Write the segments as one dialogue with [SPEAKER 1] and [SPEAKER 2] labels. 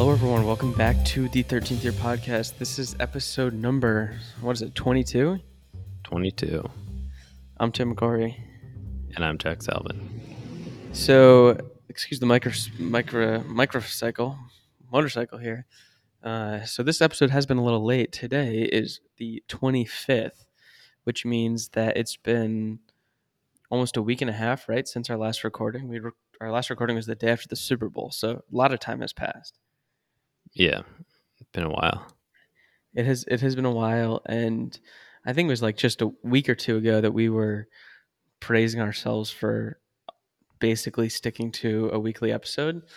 [SPEAKER 1] Hello, everyone. Welcome back to the 13th Year Podcast. This is episode number, what is it, 22?
[SPEAKER 2] 22.
[SPEAKER 1] I'm Tim McCory.
[SPEAKER 2] And I'm Jack Salvin.
[SPEAKER 1] So, excuse the micro, micro, microcycle, motorcycle here. Uh, so, this episode has been a little late. Today is the 25th, which means that it's been almost a week and a half, right, since our last recording. We re- our last recording was the day after the Super Bowl, so a lot of time has passed.
[SPEAKER 2] Yeah, it's been a while.
[SPEAKER 1] It has it has been a while, and I think it was like just a week or two ago that we were praising ourselves for basically sticking to a weekly episode.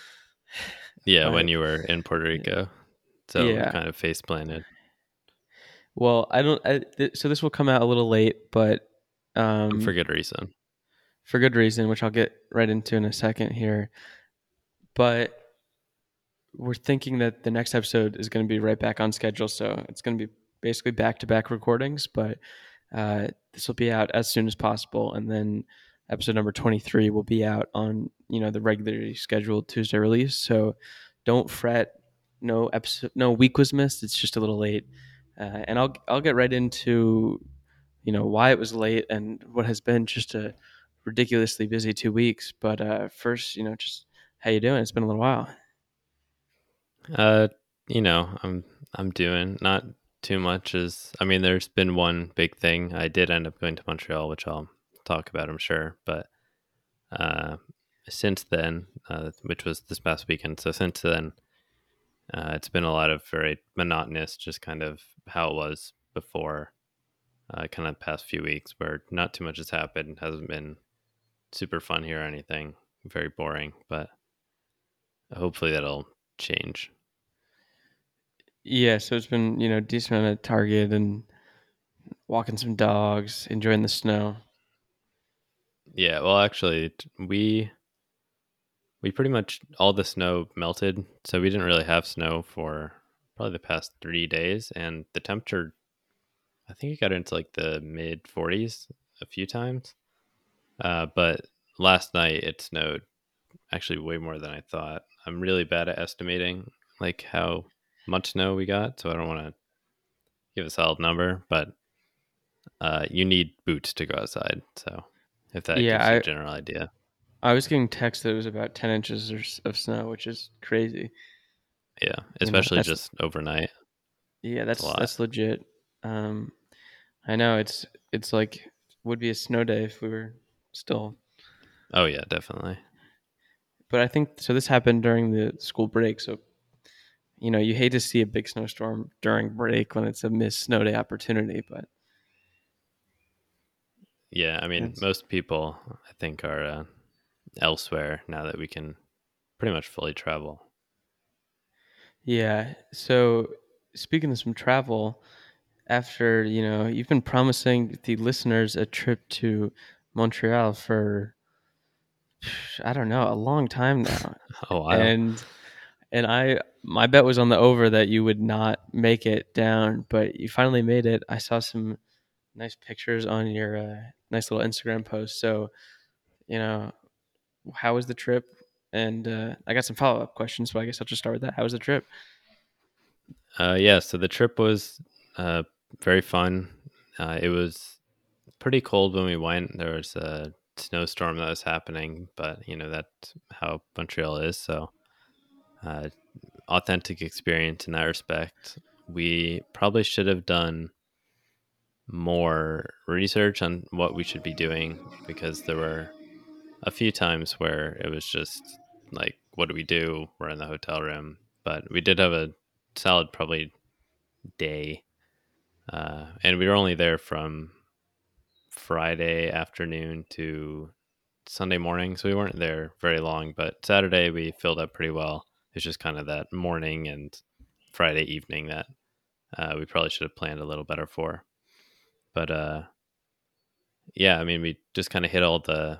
[SPEAKER 2] Yeah, when you were in Puerto Rico. So
[SPEAKER 1] Yeah.
[SPEAKER 2] kind of face planted.
[SPEAKER 1] Well, I don't. I, th- so this will come out a little late, but um,
[SPEAKER 2] for good reason.
[SPEAKER 1] for good reason, which I'll get right into in a second here. But we're thinking that the next episode is going to be right back on schedule, so it's going to be basically back to back recordings. But uh, this will be out as soon as possible, and then episode number twenty three will be out on you know the regularly scheduled Tuesday release. So don't fret. No episode, no week was missed. It's just a little late, uh, and I'll I'll get right into you know why it was late and what has been just a ridiculously busy two weeks. But uh, first, you know, just how you doing? It's been a little while.
[SPEAKER 2] Uh, you know, I'm I'm doing not too much as I mean there's been one big thing. I did end up going to Montreal, which I'll talk about, I'm sure, but uh since then, uh, which was this past weekend. So since then, uh, it's been a lot of very monotonous, just kind of how it was before, uh, kind of past few weeks, where not too much has happened. Hasn't been super fun here or anything. Very boring, but hopefully that'll change.
[SPEAKER 1] Yeah, so it's been you know decent amount of Target and walking some dogs, enjoying the snow.
[SPEAKER 2] Yeah, well, actually, we we pretty much all the snow melted, so we didn't really have snow for probably the past three days, and the temperature, I think it got into like the mid 40s a few times. Uh, but last night it snowed actually way more than I thought. I'm really bad at estimating like how much snow we got, so I don't want to give a solid number, but uh, you need boots to go outside. So if that
[SPEAKER 1] Yeah,
[SPEAKER 2] gives you
[SPEAKER 1] I-
[SPEAKER 2] a general idea.
[SPEAKER 1] I was getting text that it was about ten inches of snow, which is crazy.
[SPEAKER 2] Yeah, especially
[SPEAKER 1] that's-
[SPEAKER 2] just overnight.
[SPEAKER 1] Yeah, that's that's legit. Um, I know it's it's like would be a snow day if we were still
[SPEAKER 2] Oh yeah, definitely.
[SPEAKER 1] But I think so. This happened during the school break, so you know you hate to see a big snowstorm during break when it's a missed snow day opportunity. But
[SPEAKER 2] Yeah, I mean, most people I think are uh, elsewhere now that we can pretty much fully travel.
[SPEAKER 1] yeah, so speaking of some travel, after you know you've been promising the listeners a trip to Montreal for I don't know a long time now,
[SPEAKER 2] Oh wow.
[SPEAKER 1] and and I my bet was on the over that you would not make it down, but you finally made it. I saw some nice pictures on your uh, nice little Instagram post. So, you know, how was the trip? And uh, I got some follow up questions, so I guess I'll just start with that. How was the trip?
[SPEAKER 2] Uh, yeah, so the trip was uh, very fun. Uh, it was pretty cold when we went. There was a snowstorm that was happening, but you know that's how Montreal is. So, uh, authentic experience in that respect. We probably should have done more research on what we should be doing because there were a few times where it was just like, what do we do? We're in the hotel room, but we did have a solid probably day uh, and we were only there from friday afternoon to sunday morning so we weren't there very long but saturday we filled up pretty well. It's just kind of that morning and friday evening that uh, we probably should have planned a little better for. But uh, yeah i mean we just kind of hit all the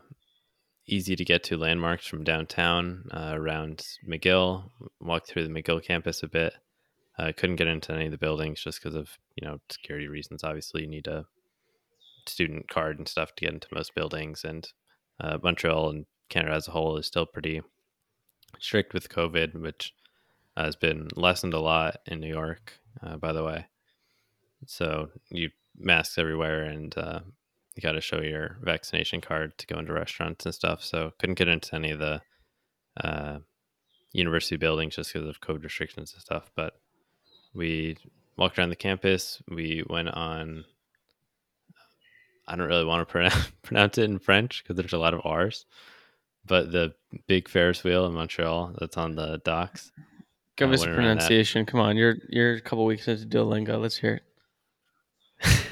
[SPEAKER 2] easy to get to landmarks from downtown uh, around mcgill walked through the mcgill campus a bit. I couldn't get into any of the buildings just because of you know security reasons. Obviously, you need a student card and stuff to get into most buildings, and uh, Montreal and Canada as a whole is still pretty strict with COVID, which has been lessened a lot in New York, uh, by the way. So you masks everywhere, and uh, you got to show your vaccination card to go into restaurants and stuff. So couldn't get into any of the uh, university buildings just because of COVID restrictions and stuff. But we walked around the campus. We went on. I don't really want to pronounce, pronounce it in French because there's a lot of R's. But the big Ferris wheel in Montreal that's on the docks.
[SPEAKER 1] Give
[SPEAKER 2] Uh,
[SPEAKER 1] us a
[SPEAKER 2] went around that.
[SPEAKER 1] pronunciation. Come on, you're you're a couple weeks into Duolingo. Let's hear it.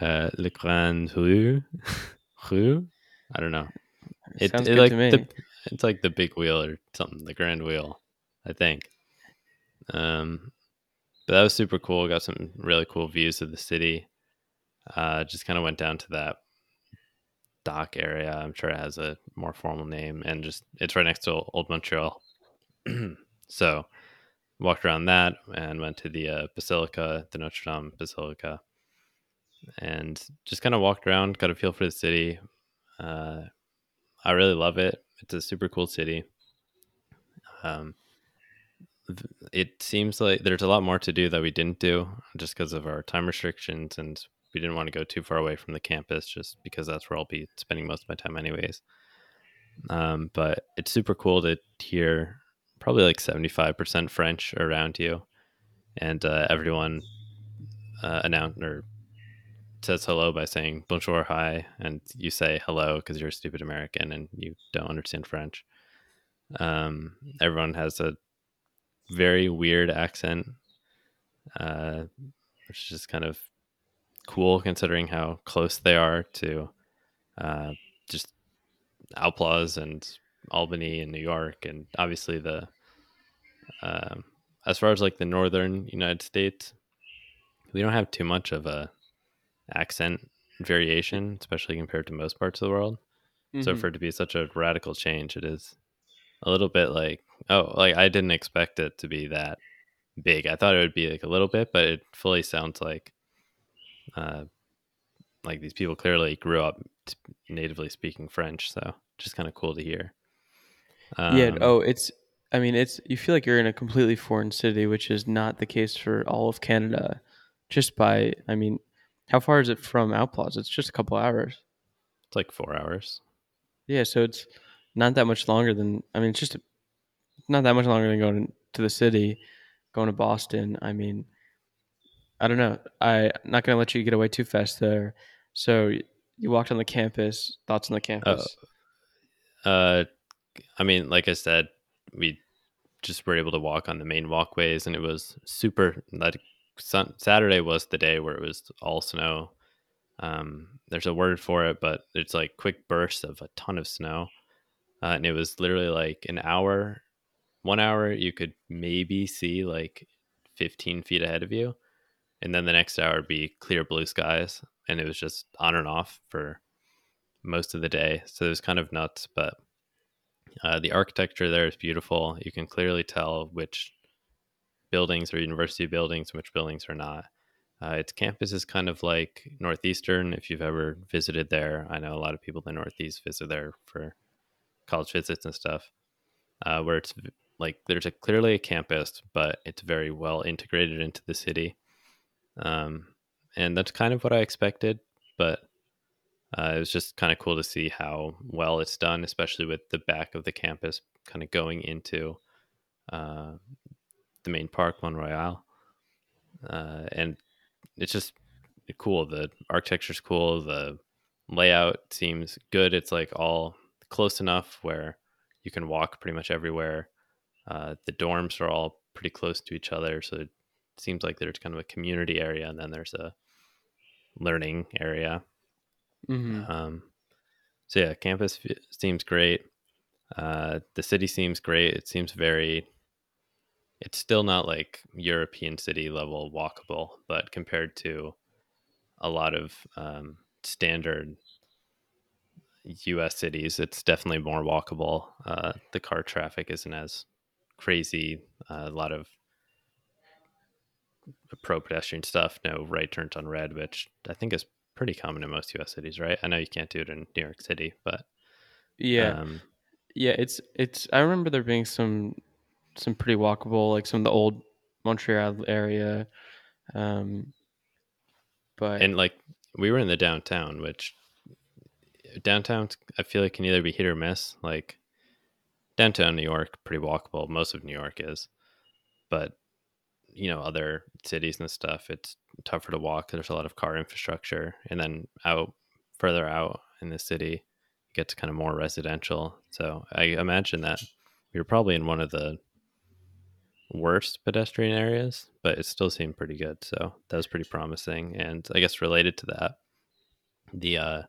[SPEAKER 2] uh, Le Grand Rue. Rue? I don't know. It,
[SPEAKER 1] Sounds
[SPEAKER 2] it
[SPEAKER 1] good
[SPEAKER 2] like
[SPEAKER 1] to me.
[SPEAKER 2] The, it's like the big wheel or something, the grand wheel, I think. Um, but that was super cool. Got some really cool views of the city. Uh, just kind of went down to that dock area. I'm sure it has a more formal name, and just it's right next to Old Montreal. so walked around that and went to the uh, Basilica, the Notre Dame Basilica, and just kind of walked around, got a feel for the city. Uh, I really love it. It's a super cool city. Um, it seems like there's a lot more to do that we didn't do just because of our time restrictions, and we didn't want to go too far away from the campus, just because that's where I'll be spending most of my time, anyways. Um, but it's super cool to hear probably like 75% French around you, and uh, everyone uh, or says hello by saying bonjour, hi, and you say hello because you're a stupid American and you don't understand French. Um, everyone has a very weird accent, uh, which is just kind of cool considering how close they are to uh, just Outlaws and Albany and New York, and obviously the um, as far as like the northern United States, we don't have too much of a accent variation, especially compared to most parts of the world. So
[SPEAKER 1] Mhm.
[SPEAKER 2] for it to be such a radical change, it is a little bit like oh, like I didn't expect it to be that big. I thought it would be like a little bit, but it fully sounds like uh, like these people clearly grew up t- natively speaking French. So just kind of cool to hear.
[SPEAKER 1] yeah.
[SPEAKER 2] Um,
[SPEAKER 1] Oh, it's. I mean, it's. You feel like you're in a completely foreign city, which is not the case for all of Canada. Just by, I mean, how far is it from Outlaws? It's just a couple hours.
[SPEAKER 2] it's like four hours.
[SPEAKER 1] Yeah, so it's not that much longer than. I mean, it's just not that much longer than going to the city, going to Boston. I mean, I don't know. I, I'm not gonna let you get away too fast there. So you walked on the campus. Thoughts on the campus?
[SPEAKER 2] Uh, I mean, like I said, we just were able to walk on the main walkways, and it was super. Like sun, Saturday was the day where it was all snow. Um, there's a word for it, but it's like quick bursts of a ton of snow, uh, and it was literally like an hour, one hour you could maybe see like 15 feet ahead of you, and then the next hour would be clear blue skies, and it was just on and off for most of the day. So it was kind of nuts, but uh, the architecture there is beautiful. You can clearly tell which buildings are university buildings and which buildings are not. Uh, its campus is kind of like Northeastern. If you've ever visited there, I know a lot of people in the Northeast visit there for college visits and stuff, uh, where it's like there's a clearly a campus, but it's very well integrated into the city. Um, and that's kind of what I expected, but uh, it was just kind of cool to see how well it's done, especially with the back of the campus kind of going into uh, the main park, Mont Royal. Uh, and it's just cool. The architecture's cool. The layout seems good. It's like all close enough where you can walk pretty much everywhere. Uh, the dorms are all pretty close to each other, so seems like there's kind of a community area, and then there's a learning area.
[SPEAKER 1] hmm
[SPEAKER 2] Um, so yeah, campus f- seems great. Uh, the city seems great. It seems very. It's still not like European city level walkable, but compared to a lot of um, standard U.S. cities, it's definitely more walkable. Uh, the car traffic isn't as crazy. Uh, a lot of pro pedestrian stuff. No right turns on red, which I think is pretty common in most U.S. cities, right? I know you can't do it in New York City, but
[SPEAKER 1] Yeah,
[SPEAKER 2] um,
[SPEAKER 1] yeah. It's it's. I remember there being some some pretty walkable, like some of the old Montreal area. Um, but
[SPEAKER 2] and like we were in the downtown, which downtown I feel like can either be hit or miss. Like downtown New York, pretty walkable. Most of New York is, but you know, other cities and stuff, it's tougher to walk. There's a lot of car infrastructure, and then out further out in the city, it gets kind of more residential. So I imagine that you're probably in one of the worst pedestrian areas, but it still seemed pretty good. So that was pretty promising. And I guess related to that, the uh,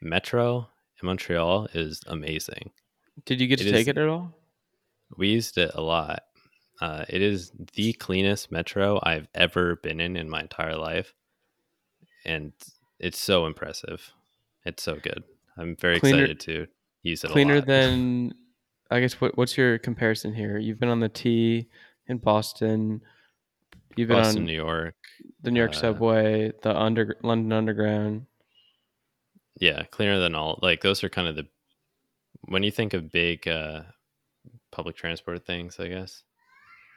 [SPEAKER 2] metro in Montreal is amazing.
[SPEAKER 1] Did you get to
[SPEAKER 2] It
[SPEAKER 1] take
[SPEAKER 2] is-
[SPEAKER 1] it at all?
[SPEAKER 2] We used it a lot. Uh, it is the cleanest metro I've ever been in in my entire life, and it's so impressive. It's so good. I'm very
[SPEAKER 1] Cleaner-
[SPEAKER 2] excited to use it. a
[SPEAKER 1] Cleaner than, I guess. What, what's your comparison here? You've been on the T in Boston. You've been
[SPEAKER 2] Boston,
[SPEAKER 1] on
[SPEAKER 2] New York.
[SPEAKER 1] the New York
[SPEAKER 2] uh,
[SPEAKER 1] subway, the under London Underground.
[SPEAKER 2] Yeah, cleaner than all. Like those are kind of the when you think of big uh, public transport things. I guess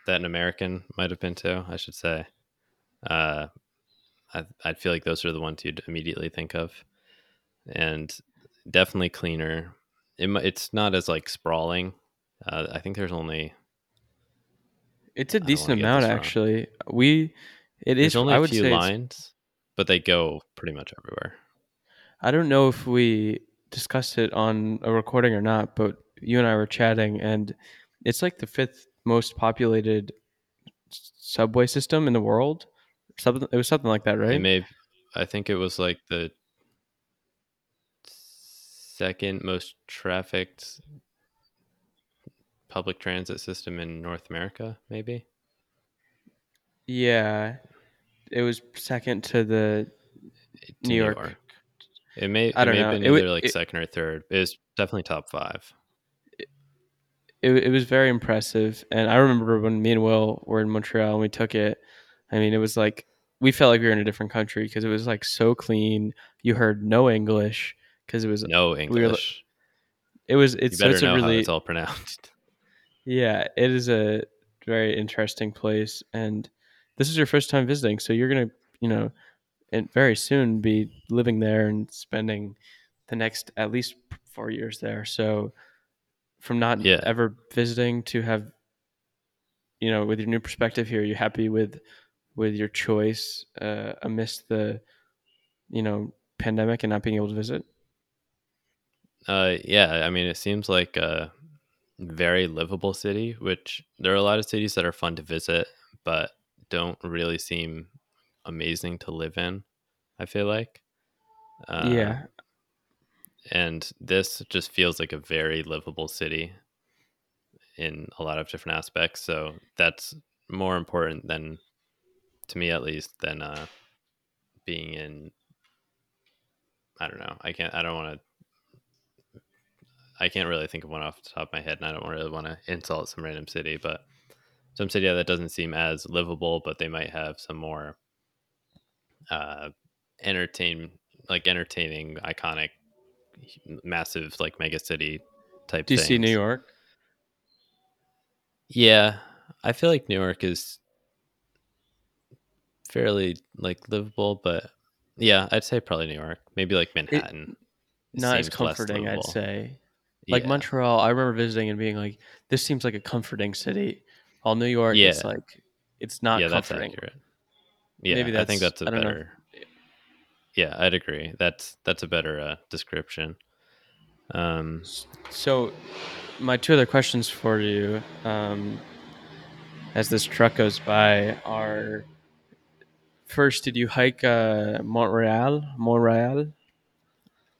[SPEAKER 2] that an American might have been to. I should say. Uh, I I feel like those are the ones you'd immediately think of, and definitely cleaner. It, it's not as like sprawling. Uh, I think there's only
[SPEAKER 1] It's a decent amount actually. We it is.
[SPEAKER 2] there's only
[SPEAKER 1] I
[SPEAKER 2] a
[SPEAKER 1] would
[SPEAKER 2] few
[SPEAKER 1] it's-
[SPEAKER 2] lines, but they go pretty much everywhere.
[SPEAKER 1] I don't know if we discussed it on a recording or not, but you and I were chatting, and it's like the fifth most populated subway system in the world. Something it was something like that,
[SPEAKER 2] It
[SPEAKER 1] right?
[SPEAKER 2] may, I think it was like the second most trafficked public transit system in North America, maybe.
[SPEAKER 1] yeah, it was second to the.
[SPEAKER 2] to
[SPEAKER 1] New York.
[SPEAKER 2] It may,
[SPEAKER 1] I don't
[SPEAKER 2] may
[SPEAKER 1] know.
[SPEAKER 2] have been
[SPEAKER 1] It
[SPEAKER 2] either like
[SPEAKER 1] it-
[SPEAKER 2] second or third. It was definitely top five.
[SPEAKER 1] It, it was very impressive, and I remember when me and Will were in Montreal and we took it. I mean, it was like we felt like we were in a different country because it was like so clean. You heard no English because it was
[SPEAKER 2] No
[SPEAKER 1] were-
[SPEAKER 2] English.
[SPEAKER 1] it was it's so
[SPEAKER 2] better
[SPEAKER 1] it's a really
[SPEAKER 2] it's all pronounced.
[SPEAKER 1] Yeah, it is a very interesting place, and this is your first time visiting, so you're gonna, you know, and very soon be living there and spending the next at least four years there. So, from not
[SPEAKER 2] Yeah.
[SPEAKER 1] ever visiting to have, you know, with your new perspective here, you happy with with your choice uh, amidst the, you know, pandemic and not being able to visit.
[SPEAKER 2] Uh, yeah, I mean, it seems like a very livable city, which there are a lot of cities that are fun to visit, but don't really seem amazing to live in. I feel like. Uh,
[SPEAKER 1] yeah,
[SPEAKER 2] and this just feels like a very livable city in a lot of different aspects. So that's more important than, to me at least, than uh, being in. I don't know. I can't. I don't want to. I can't really think of one off the top of my head, and I don't really want to insult some random city, but some city that doesn't seem as livable, but they might have some more uh, entertain, like entertaining, iconic, massive, like mega city type.
[SPEAKER 1] DC,
[SPEAKER 2] things.
[SPEAKER 1] New York.
[SPEAKER 2] Yeah, I feel like New York is fairly like livable, but yeah, I'd say probably New York. Maybe like Manhattan.
[SPEAKER 1] Not as comforting, I'd say. Like
[SPEAKER 2] Yeah.
[SPEAKER 1] Montreal, I remember visiting and being like, "This seems like a comforting city." While New York, it's
[SPEAKER 2] Yeah.
[SPEAKER 1] like it's not
[SPEAKER 2] yeah, that's accurate. Yeah,
[SPEAKER 1] Maybe
[SPEAKER 2] I think
[SPEAKER 1] that's-
[SPEAKER 2] that's a
[SPEAKER 1] I don't know.
[SPEAKER 2] better. Yeah, I'd agree. That's that's a better uh, description. Um,
[SPEAKER 1] So, my two other questions for you, um, as this truck goes by, are: first, did you hike uh, Montreal? Montreal?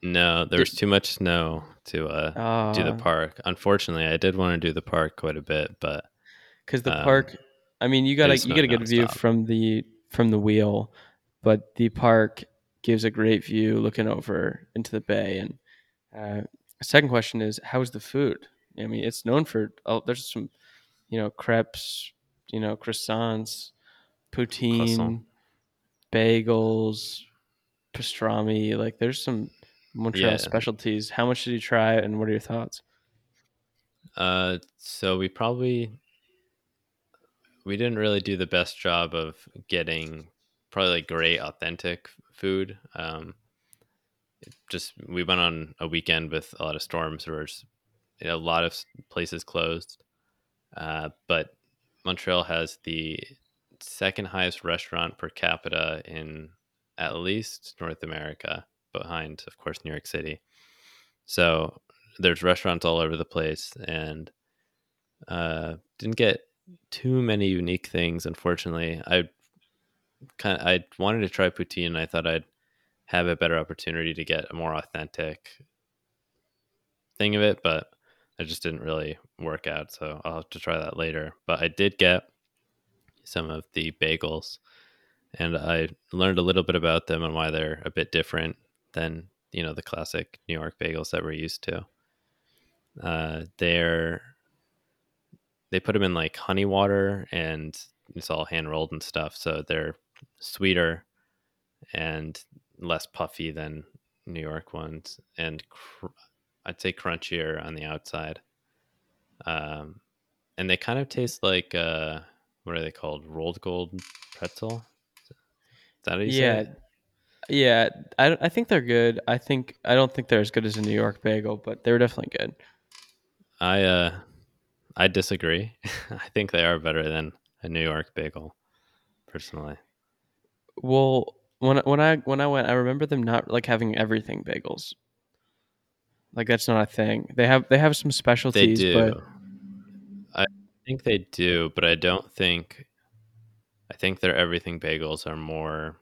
[SPEAKER 2] no, there was too much snow to uh, do the
[SPEAKER 1] Uh,
[SPEAKER 2] park. Unfortunately, I did want to do the park quite a bit, but
[SPEAKER 1] because the
[SPEAKER 2] Um,
[SPEAKER 1] park i mean you got you get a good view from the from the wheel but the park gives a great view looking over into the bay. And uh, second question is how is the food? I mean it's known for oh, there's some you know crepes you know croissants poutine
[SPEAKER 2] Croissant.
[SPEAKER 1] bagels pastrami. Like there's some montreal
[SPEAKER 2] Yeah.
[SPEAKER 1] specialties. How much did you try and what are your thoughts?
[SPEAKER 2] Uh, so we probably we didn't really do the best job of getting probably like great authentic food. Um, just we went on a weekend with a lot of storms where a lot of places closed. Uh, but Montreal has the second highest restaurant per capita in at least North America, behind, of course, New York City. So there's restaurants all over the place, and uh, didn't get too many unique things. Unfortunately, I kind of I wanted to try poutine. And I thought I'd have a better opportunity to get a more authentic thing of it, but it just didn't really work out. So I'll have to try that later. But I did get some of the bagels, and I learned a little bit about them and why they're a bit different than you know the classic New York bagels that we're used to. Uh, they're they put them in like honey water and it's all hand rolled and stuff, so they're sweeter and less puffy than New York ones, and cr- I'd say crunchier on the outside. Um, and they kind of taste like uh, what are they called? Rold Gold pretzel. Is that
[SPEAKER 1] yeah,
[SPEAKER 2] say
[SPEAKER 1] yeah. I I think they're good. I think I don't think they're as good as a New York bagel, but they're definitely good.
[SPEAKER 2] I uh, I disagree. I think they are better than a New York bagel, personally.
[SPEAKER 1] Well, when when I when I went, I remember them not like having everything bagels. Like that's not a thing. They have they have some specialties, They
[SPEAKER 2] do.
[SPEAKER 1] but
[SPEAKER 2] I think they do, but I don't think. I think their everything bagels are more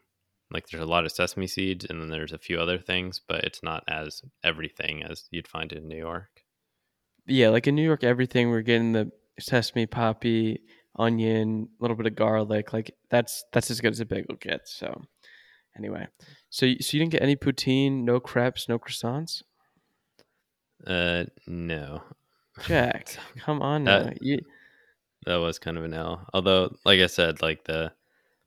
[SPEAKER 2] like there's a lot of sesame seeds and then there's a few other things, but it's not as everything as you'd find in New York.
[SPEAKER 1] yeah, like in New York, everything we're getting the sesame, poppy, onion, a little bit of garlic. Like that's that's as good as a bagel gets. So anyway, so you- so you didn't get any poutine, no crepes, no croissants.
[SPEAKER 2] Uh, no,
[SPEAKER 1] Jack, come on now.
[SPEAKER 2] That-
[SPEAKER 1] You,
[SPEAKER 2] that was kind of an L. Although, like I said, like the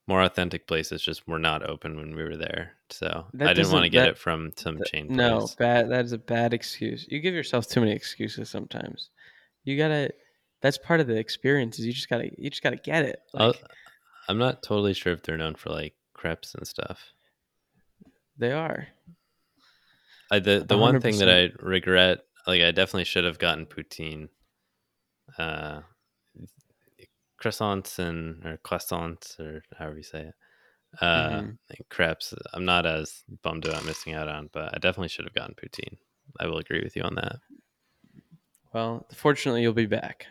[SPEAKER 2] more authentic places just were not open when we were there, so
[SPEAKER 1] That
[SPEAKER 2] I didn't want to get
[SPEAKER 1] that-
[SPEAKER 2] it from some chain
[SPEAKER 1] no,
[SPEAKER 2] place.
[SPEAKER 1] bad. That is a bad excuse. You give yourself too many excuses sometimes. You gotta. That's part of the experience. Is you just gotta. You just gotta get it.
[SPEAKER 2] I'll-
[SPEAKER 1] Like
[SPEAKER 2] I'm not totally sure if they're known for like crepes and stuff.
[SPEAKER 1] they are.
[SPEAKER 2] I, the the one thing that I regret, like I definitely should have gotten poutine, uh, croissants and or croissants or however you say it, uh,
[SPEAKER 1] Mhm.
[SPEAKER 2] crepes. I'm not as bummed about missing out on, but I definitely should have gotten poutine. I will agree with you on that.
[SPEAKER 1] Well, fortunately, you'll be back.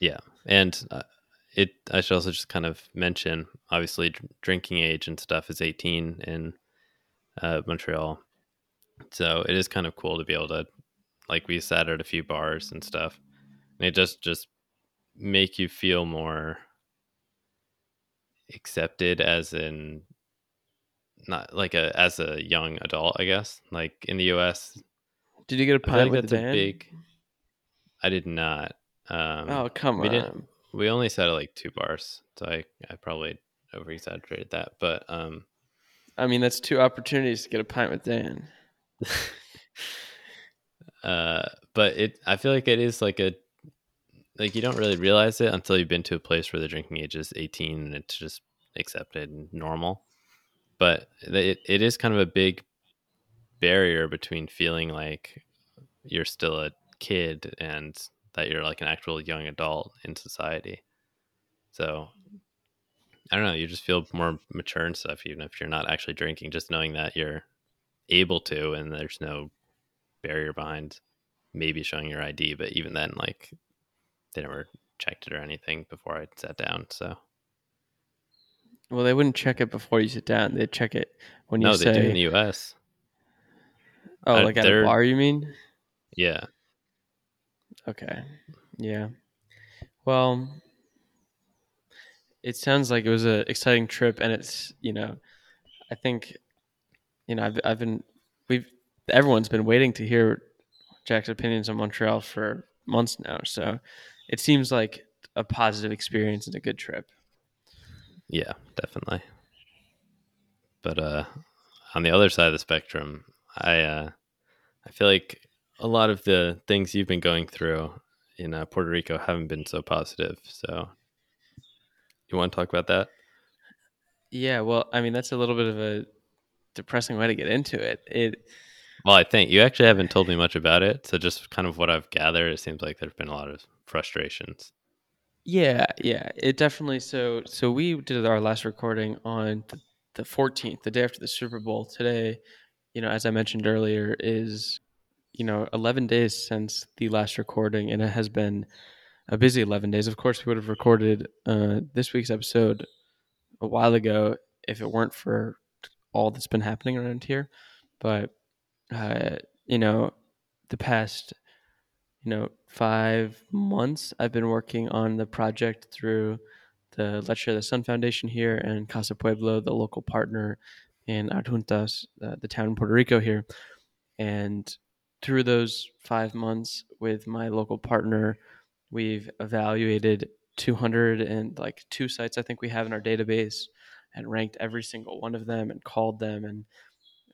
[SPEAKER 2] Yeah, and uh, it, I should also just kind of mention, obviously, dr- drinking age and stuff is 18 in uh, Montreal, so it is kind of cool to be able to, like, we sat at a few bars and stuff, and it just just make you feel more accepted as in not like a as a young adult, I guess. Like in the U.S.,
[SPEAKER 1] Did you get a
[SPEAKER 2] I feel
[SPEAKER 1] pint
[SPEAKER 2] like
[SPEAKER 1] with
[SPEAKER 2] that's
[SPEAKER 1] Dan?
[SPEAKER 2] a big. I did not. Um,
[SPEAKER 1] oh come
[SPEAKER 2] we
[SPEAKER 1] on.
[SPEAKER 2] didn't- we only said at like two bars, so I, I probably over exaggerated that. But um,
[SPEAKER 1] I mean, that's two opportunities to get a pint with Dan.
[SPEAKER 2] uh, but it I feel like it is like a like you don't really realize it until you've been to a place where the drinking age is 18 and it's just accepted and normal. But it, it is kind of a big barrier between feeling like you're still a kid and that you're like an actual young adult in society. So I don't know, you just feel more mature and stuff, even if you're not actually drinking, just knowing that you're able to and there's no barrier behind maybe showing your ID. But even then, like, they never checked it or anything before I sat down. So,
[SPEAKER 1] Well, they wouldn't check it before you sit down. They'd check it when you
[SPEAKER 2] no,
[SPEAKER 1] say,
[SPEAKER 2] they do in the US.
[SPEAKER 1] "Oh, like at a bar." You mean?
[SPEAKER 2] Yeah.
[SPEAKER 1] Okay. Yeah. Well, it sounds like it was an exciting trip, and it's you know, I think, you know, I've I've been we've everyone's been waiting to hear Jack's opinions on Montreal for months now. So it seems like a positive experience and a good trip.
[SPEAKER 2] Yeah, definitely. But uh on the other side of the spectrum, I uh I feel like a lot of the things you've been going through in uh, Puerto Rico haven't been so positive. So You want to talk about that?
[SPEAKER 1] Yeah, well, I mean that's a little bit of a depressing way to get into it. It
[SPEAKER 2] Well, I think you actually haven't told me much about it. So just kind of what I've gathered, it seems like there's been a lot of frustrations.
[SPEAKER 1] yeah, yeah, it definitely so so we did our last recording on the 14th, the day after the Super Bowl. Today, you know, as I mentioned earlier, is you know 11 days since the last recording, and it has been a busy 11 days. Of course, we would have recorded uh, this week's episode a while ago if it weren't for all that's been happening around here. But uh, you know, the past you know five months, I've been working on the project through the Let's Share the Sun Foundation here and Casa Pueblo, the local partner in Adjuntas, uh, the town in Puerto Rico here, and through those five months with my local partner, we've evaluated 200 and like two sites I think we have in our database and ranked every single one of them and called them. And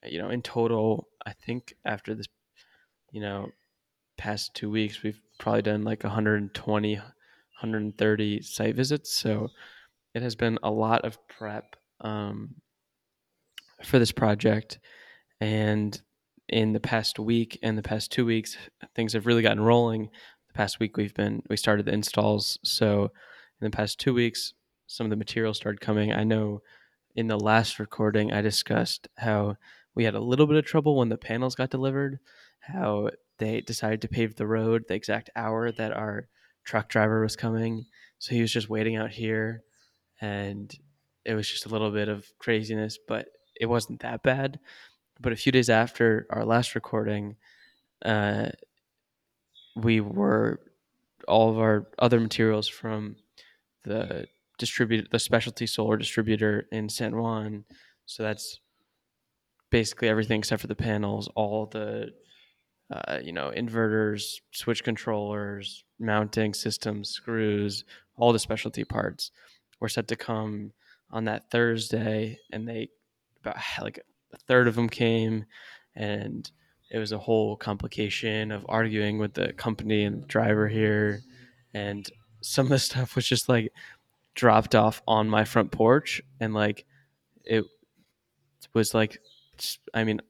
[SPEAKER 1] you know in total I think after this you know past 2 weeks we've probably done like 120 130 site visits. So it has been a lot of prep um, for this project. And in the past week and the past two weeks, things have really gotten rolling. The past week we've been we started the installs. So in the past two weeks, some of the material started coming. I know in the last recording I discussed how we had a little bit of trouble when the panels got delivered, how they decided to pave the road the exact hour that our truck driver was coming. So he was just waiting out here and it was just a little bit of craziness, but it wasn't that bad but a few days after our last recording, uh, we were all of our other materials from the distribute the specialty solar distributor in San Juan. So that's basically everything except for the panels, all the uh, you know inverters, switch controllers, mounting systems, screws, all the specialty parts were set to come on that Thursday, and they about like a third of them came, and it was a whole complication of arguing with the company and the driver here, and some of the stuff was just like dropped off on my front porch, and like it was like, I mean,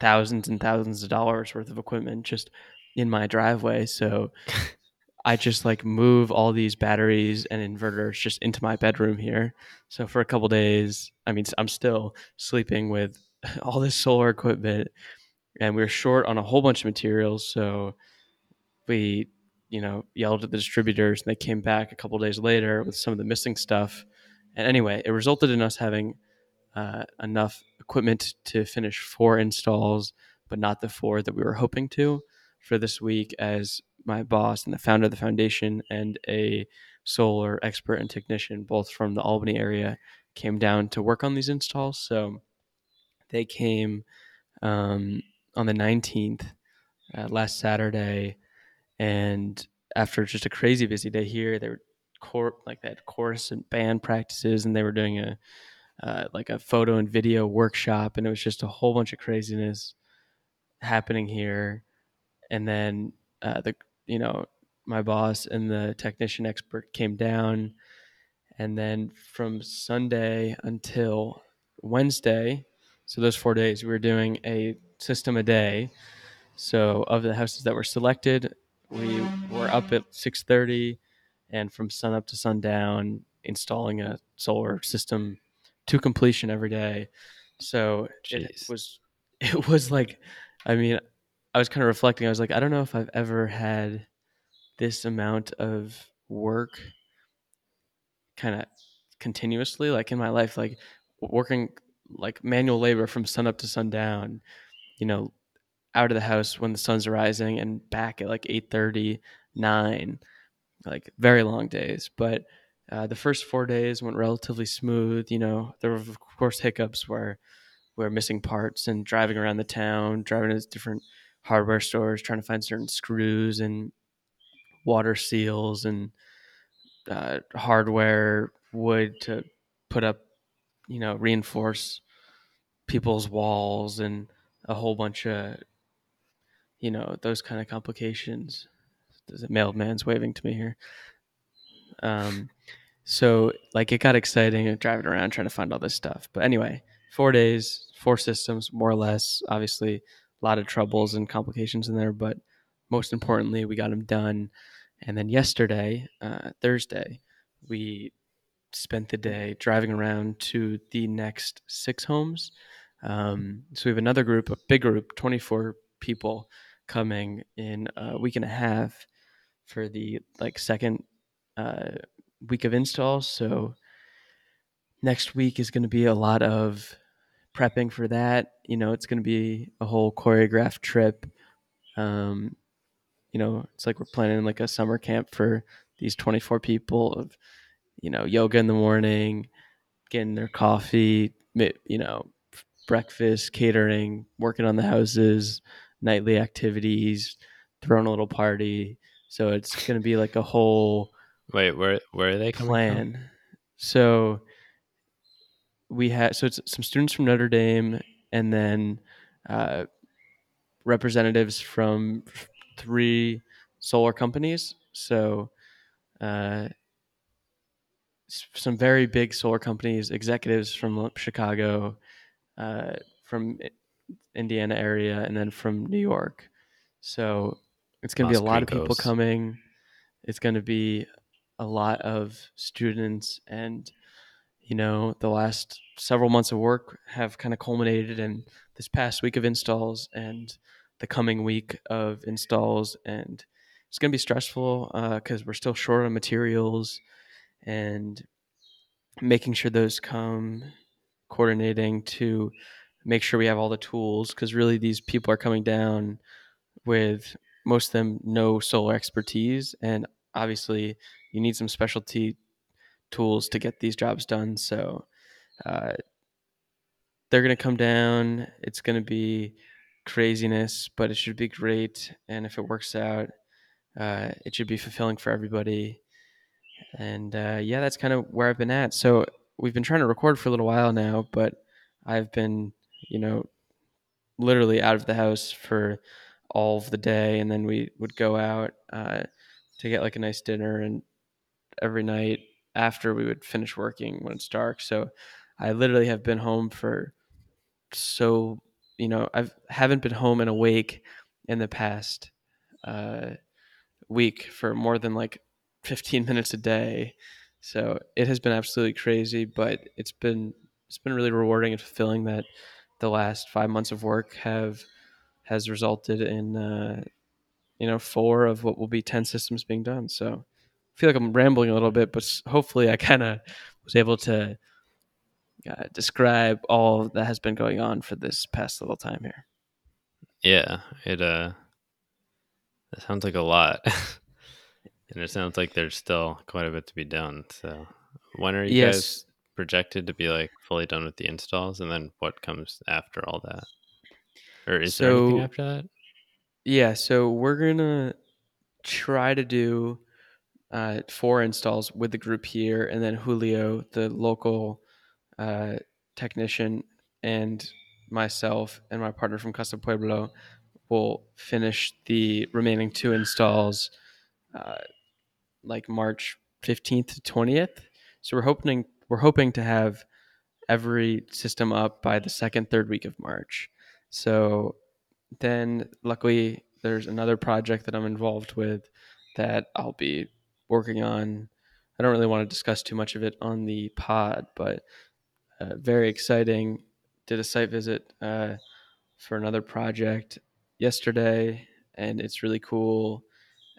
[SPEAKER 1] thousands and thousands of dollars worth of equipment just in my driveway. So I just like move all these batteries and inverters just into my bedroom here. So for a couple days, I mean, I'm still sleeping with all this solar equipment, and we are short on a whole bunch of materials. So we, you know, yelled at the distributors, and they came back a couple days later with some of the missing stuff. And anyway, it resulted in us having uh, enough equipment to finish four installs, but not the four that we were hoping to for this week, as my boss and the founder of the foundation and a solar expert and technician, both from the Albany area, came down to work on these installs. So they came um, on the 19th, uh, last Saturday, and after just a crazy busy day here, they were cor- like they had chorus and band practices, and they were doing a uh, like a photo and video workshop, and it was just a whole bunch of craziness happening here. And then uh, the you know my boss and the technician expert came down, and then from Sunday until Wednesday, so those four days, we were doing a system a day. So of the houses that were selected, we were up at six thirty, and from sun up to sundown, installing a solar system to completion every day. So it was it was like I mean, I was kind of reflecting. I was like, I don't know if I've ever had this amount of work kind of continuously like in my life like working like manual labor from sun up to sundown, you know, out of the house when the sun's rising and back at like 8:30, 9, like very long days, but uh, the first four days went relatively smooth. You know, there were of course hiccups where we're missing parts and driving around the town, driving to different hardware stores, trying to find certain screws and water seals and uh, hardware wood to put up, you know, reinforce people's walls and a whole bunch of, you know, those kind of complications. A mailman's waving to me here. Um, So like it got exciting driving around trying to find all this stuff. But anyway, four days, four systems, more or less. Obviously, lot of troubles and complications in there, but most importantly, we got them done. And then yesterday, uh, Thursday, we spent the day driving around to the next six homes. Um, so we have another group, a big group, 24 people coming in a week and a half for the like second uh, week of installs. So next week is going to be a lot of prepping for that. You know, it's going to be a whole choreographed trip. Um, you know, it's like we're planning like a summer camp for these 24 people of, you know, yoga in the morning, getting their coffee, you know, breakfast, catering, working on the houses, nightly activities, throwing a little party. So it's going to be like a whole
[SPEAKER 2] Wait, where where are they coming
[SPEAKER 1] plan.
[SPEAKER 2] from?
[SPEAKER 1] So we had so it's some students from Notre Dame and then uh, representatives from three solar companies. So uh, some very big solar companies, executives from Chicago, uh, from Indiana area, and then from New York. So it's going to be a lot of people coming. It's going to be a lot of students and you know the last several months of work have kind of culminated in this past week of installs and the coming week of installs and it's going to be stressful because uh, we're still short on materials and making sure those come coordinating to make sure we have all the tools because really these people are coming down with most of them no solar expertise and obviously you need some specialty tools to get these jobs done. So uh, they're going to come down. It's going to be craziness, but it should be great. And if it works out, uh, it should be fulfilling for everybody. And uh, yeah, that's kind of where I've been at. So we've been trying to record for a little while now, but I've been, you know, literally out of the house for all of the day. And then we would go out uh, to get like a nice dinner and every night after we would finish working when it's dark. So I literally have been home for so you know I haven't been home and awake in the past uh, week for more than like 15 minutes a day. So it has been absolutely crazy, but it's been it's been really rewarding and fulfilling that the last five months of work have has resulted in uh, you know four of what will be 10 systems being done. So feel like I'm rambling a little bit, but hopefully I kind of was able to uh, describe all that has been going on for this past little time here.
[SPEAKER 2] Yeah, it uh, it sounds like a lot, and it sounds like there's still quite a bit to be done. So, when are you yes. guys projected to be like fully done with the installs, and then what comes after all that? Or is so, there anything after that?
[SPEAKER 1] Yeah, so we're gonna try to do uh, four installs with the group here, and then Julio, the local uh, technician, and myself and my partner from Casa Pueblo will finish the remaining two installs uh, like March 15th to 20th. So we're hoping we're hoping to have every system up by the second third week of March. So then luckily there's another project that I'm involved with that I'll be working on. I don't really want to discuss too much of it on the pod, but uh, very exciting. Did a site visit uh, for another project yesterday, and it's really cool.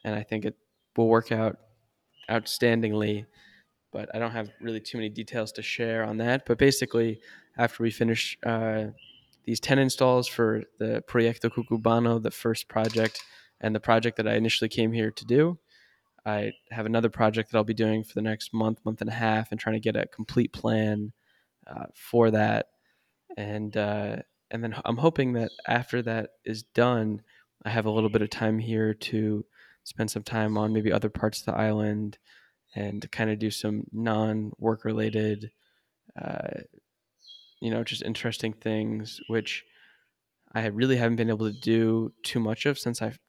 [SPEAKER 1] And I think it will work out outstandingly. But I don't have really too many details to share on that. But basically, after we finish uh, these 10 installs for the Proyecto Cucubano, the first project, and the project that I initially came here to do, I have another project that I'll be doing for the next month, month and a half, and trying to get a complete plan uh, for that. And uh, and then I'm hoping that after that is done, I have a little bit of time here to spend some time on maybe other parts of the island and kind of do some non-work related, uh, you know, just interesting things, which I really haven't been able to do too much of since I've,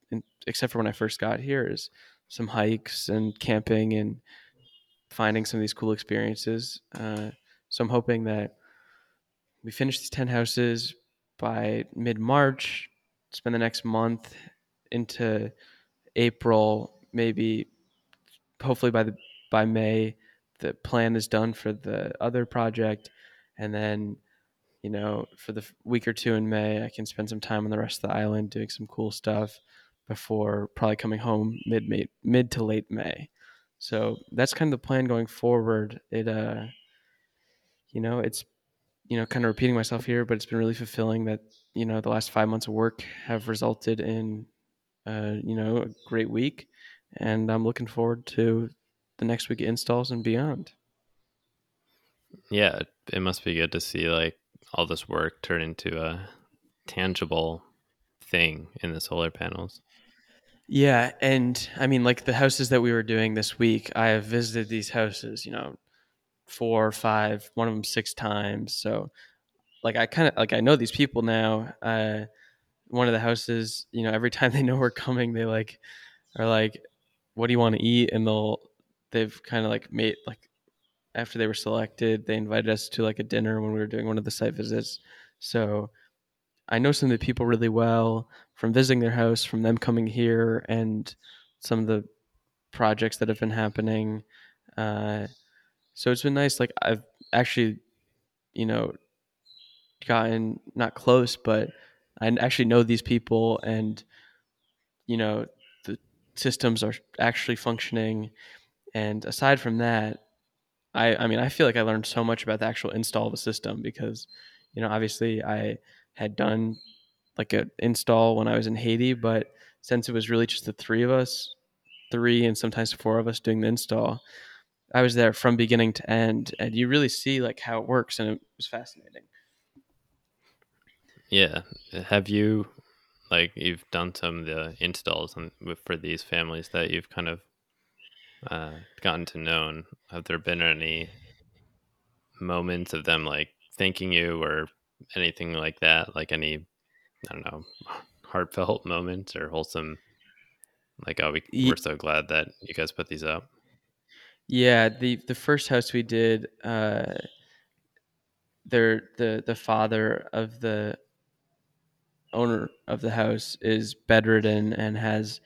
[SPEAKER 1] except for when I first got here, is some hikes and camping and finding some of these cool experiences. Uh, so I'm hoping that we finish these 10 houses by mid March, spend the next month into April, maybe hopefully by the by May, the plan is done for the other project, and then you know for the week or two in May, I can spend some time on the rest of the island doing some cool stuff before probably coming home mid mid to late May. So that's kind of the plan going forward. It uh, you know, it's you know, kind of repeating myself here, but it's been really fulfilling that you know the last five months of work have resulted in uh, you know a great week, and I'm looking forward to the next week installs and beyond.
[SPEAKER 2] Yeah, it must be good to see like all this work turn into a tangible thing in the solar panels.
[SPEAKER 1] Yeah, and I mean, like the houses that we were doing this week, I have visited these houses, you know, four or five, one of them six times. So, like, I kind of like I know these people now. Uh, one of the houses, you know, every time they know we're coming, they like are like, "What do you want to eat?" And they'll they've kind of like made like after they were selected, they invited us to like a dinner when we were doing one of the site visits. So I know some of the people really well from visiting their house, from them coming here, and some of the projects that have been happening. Uh, so it's been nice. Like I've actually, you know, gotten not close, but I actually know these people, and you know, the systems are actually functioning. And aside from that, I, I mean, I feel like I learned so much about the actual install of a system because, you know, obviously I had done like an install when I was in Haiti, but since it was really just the three of us, three and sometimes four of us doing the install, I was there from beginning to end, and you really see like how it works, and it was fascinating.
[SPEAKER 2] Yeah, have you like you've done some of the installs and for these families that you've kind of uh, gotten to know? Have there been any moments of them like thanking you or anything like that? Like any, I don't know, heartfelt moments or wholesome? Like, oh, we, we're so glad that you guys put these up.
[SPEAKER 1] Yeah, the the first house we did, uh, there the the father of the owner of the house is bedridden and has,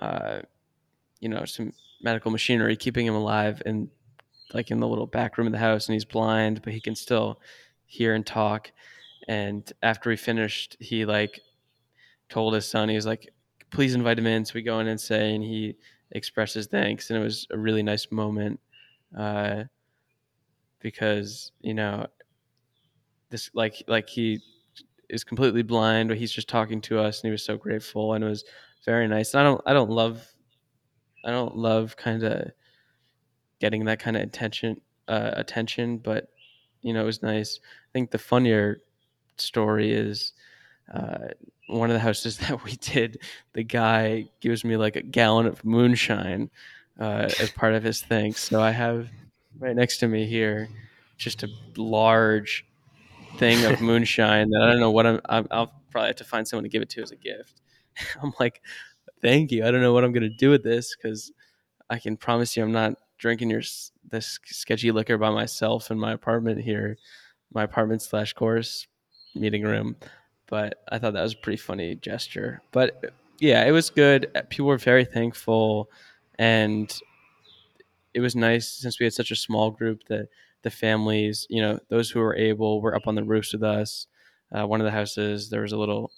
[SPEAKER 1] uh, you know, some medical machinery keeping him alive and like in the little back room of the house, and he's blind, but he can still hear and talk. And after we finished, he like told his son, he was like, "Please invite him in." So we go in and say, and he expresses thanks, and it was a really nice moment uh, because you know this like like he is completely blind, but he's just talking to us, and he was so grateful, and it was very nice. And I don't I don't love I don't love kind of getting that kind of attention uh, attention, but you know it was nice. I think the funnier story is uh, one of the houses that we did. The guy gives me like a gallon of moonshine uh, as part of his thanks. So I have right next to me here just a large thing of moonshine that I don't know what I'm, i will probably have to find someone to give it to as a gift. I'm like, thank you. I don't know what I'm going to do with this because I can promise you I'm not drinking your this sketchy liquor by myself in my apartment here, my apartment slash course meeting room. But I thought that was a pretty funny gesture. But yeah, it was good. People were very thankful, and it was nice since we had such a small group that the families, you know, those who were able were up on the roofs with us. Uh, one of the houses, there was a little,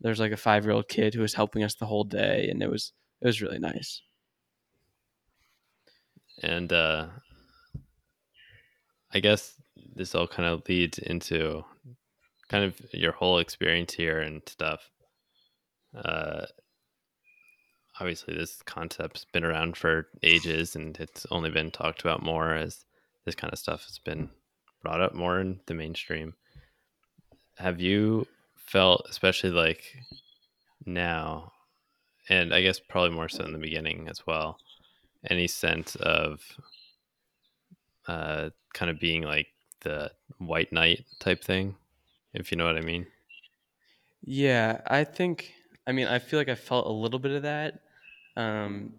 [SPEAKER 1] there's like a five year old kid who was helping us the whole day, and it was it was really nice.
[SPEAKER 2] And uh, I guess this all kind of leads into kind of your whole experience here and stuff. Uh, obviously this concept's been around for ages and it's only been talked about more as this kind of stuff has been brought up more in the mainstream have you felt especially like now and i guess probably more so in the beginning as well any sense of uh kind of being like the white knight type thing if you know what i mean
[SPEAKER 1] yeah i think i mean i feel like i felt a little bit of that um,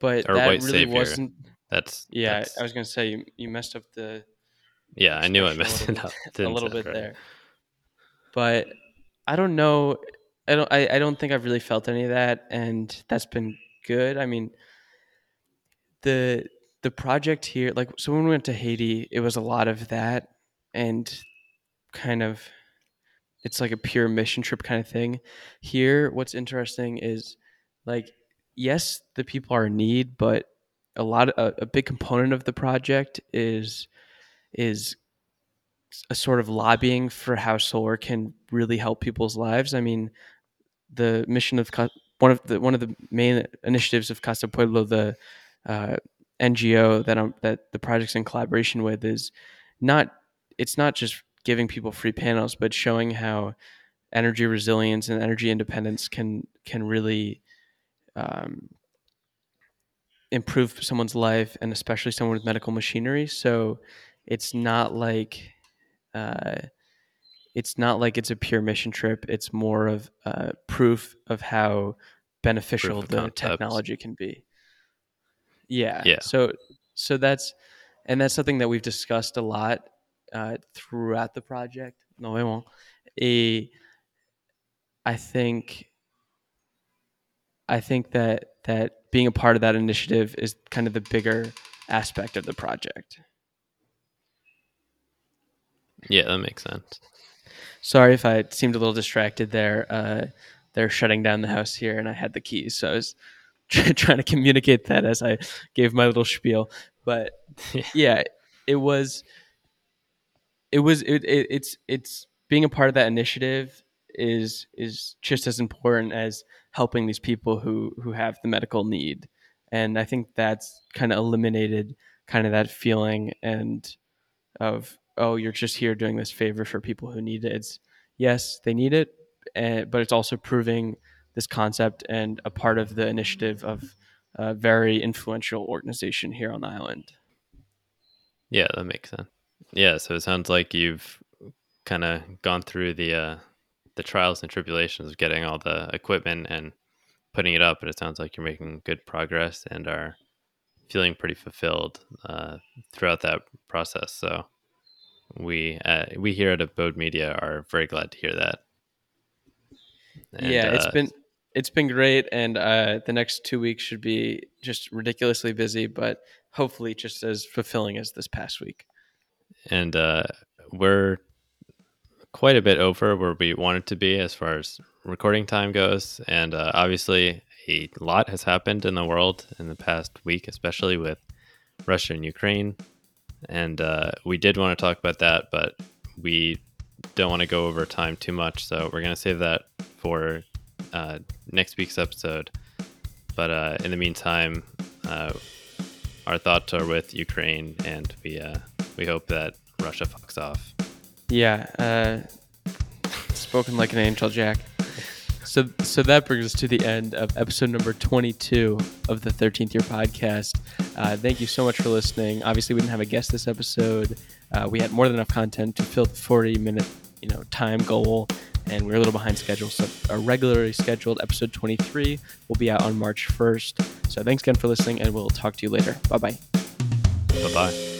[SPEAKER 1] but
[SPEAKER 2] or
[SPEAKER 1] that really
[SPEAKER 2] savior.
[SPEAKER 1] wasn't.
[SPEAKER 2] That's
[SPEAKER 1] Yeah,
[SPEAKER 2] that's,
[SPEAKER 1] I was gonna say you you messed up the
[SPEAKER 2] yeah. I knew I messed it up.
[SPEAKER 1] a little bit
[SPEAKER 2] right.
[SPEAKER 1] there, but I don't know. I don't. I, I don't think I've really felt any of that, and that's been good. I mean, the the project here, like, so when we went to Haiti, it was a lot of that, and kind of, it's like a pure mission trip kind of thing. Here, what's interesting is, like, yes, the people are in need, but a lot, a, a big component of the project is is a sort of lobbying for how solar can really help people's lives. I mean, the mission of one of the one of the main initiatives of Casa Pueblo, the uh, NGO that I'm, that the project's in collaboration with, is not it's not just giving people free panels, but showing how energy resilience and energy independence can can really um, improve someone's life, and especially someone with medical machinery. So it's not like uh, it's not like it's a pure mission trip. It's more of uh, proof of how beneficial
[SPEAKER 2] of
[SPEAKER 1] the
[SPEAKER 2] concept.
[SPEAKER 1] technology can be. Yeah.
[SPEAKER 2] Yeah.
[SPEAKER 1] So so that's and that's something that we've discussed a lot uh, throughout the project. No, I won't. A, I think I think that that being a part of that initiative is kind of the bigger aspect of the project.
[SPEAKER 2] Yeah, that makes sense.
[SPEAKER 1] Sorry if I seemed a little distracted there. Uh, they're shutting down the house here, and I had the keys, so I was trying to communicate that as I gave my little spiel. But yeah, it was, it was, it, it, it's, it's being a part of that initiative is is just as important as helping these people who who have the medical need, and I think that's kind of eliminated kind of that feeling and of oh you're just here doing this favor for people who need it. It's yes they need it, and, but it's also proving this concept and a part of the initiative of a very influential organization here on the island.
[SPEAKER 2] Yeah, that makes sense. Yeah, so it sounds like you've kind of gone through the uh, the trials and tribulations of getting all the equipment and putting it up, and it sounds like you're making good progress and are feeling pretty fulfilled uh, throughout that process. So we uh, we here at Abode Media are very glad to hear that. And,
[SPEAKER 1] yeah, it's
[SPEAKER 2] uh,
[SPEAKER 1] been it's been great, and uh, the next two weeks should be just ridiculously busy, but hopefully just as fulfilling as this past week.
[SPEAKER 2] And uh, we're quite a bit over where we wanted to be as far as recording time goes. And uh, obviously, a lot has happened in the world in the past week, especially with Russia and Ukraine. And uh, we did want to talk about that, but we don't want to go over time too much. So we're going to save that for uh, next week's episode. But uh, in the meantime, uh, our thoughts are with Ukraine, and we uh, we hope that Russia fucks off.
[SPEAKER 1] Yeah, uh, spoken like an angel, Jack. So, so that brings us to the end of episode number 22 of the 13th Year Podcast. Uh, thank you so much for listening. Obviously, we didn't have a guest this episode. Uh, we had more than enough content to fill the 40 minute, you know, time goal, and we are a little behind schedule. So, our regularly scheduled episode 23 will be out on March 1st. So, thanks again for listening, and we'll talk to you later. Bye bye.
[SPEAKER 2] Bye bye.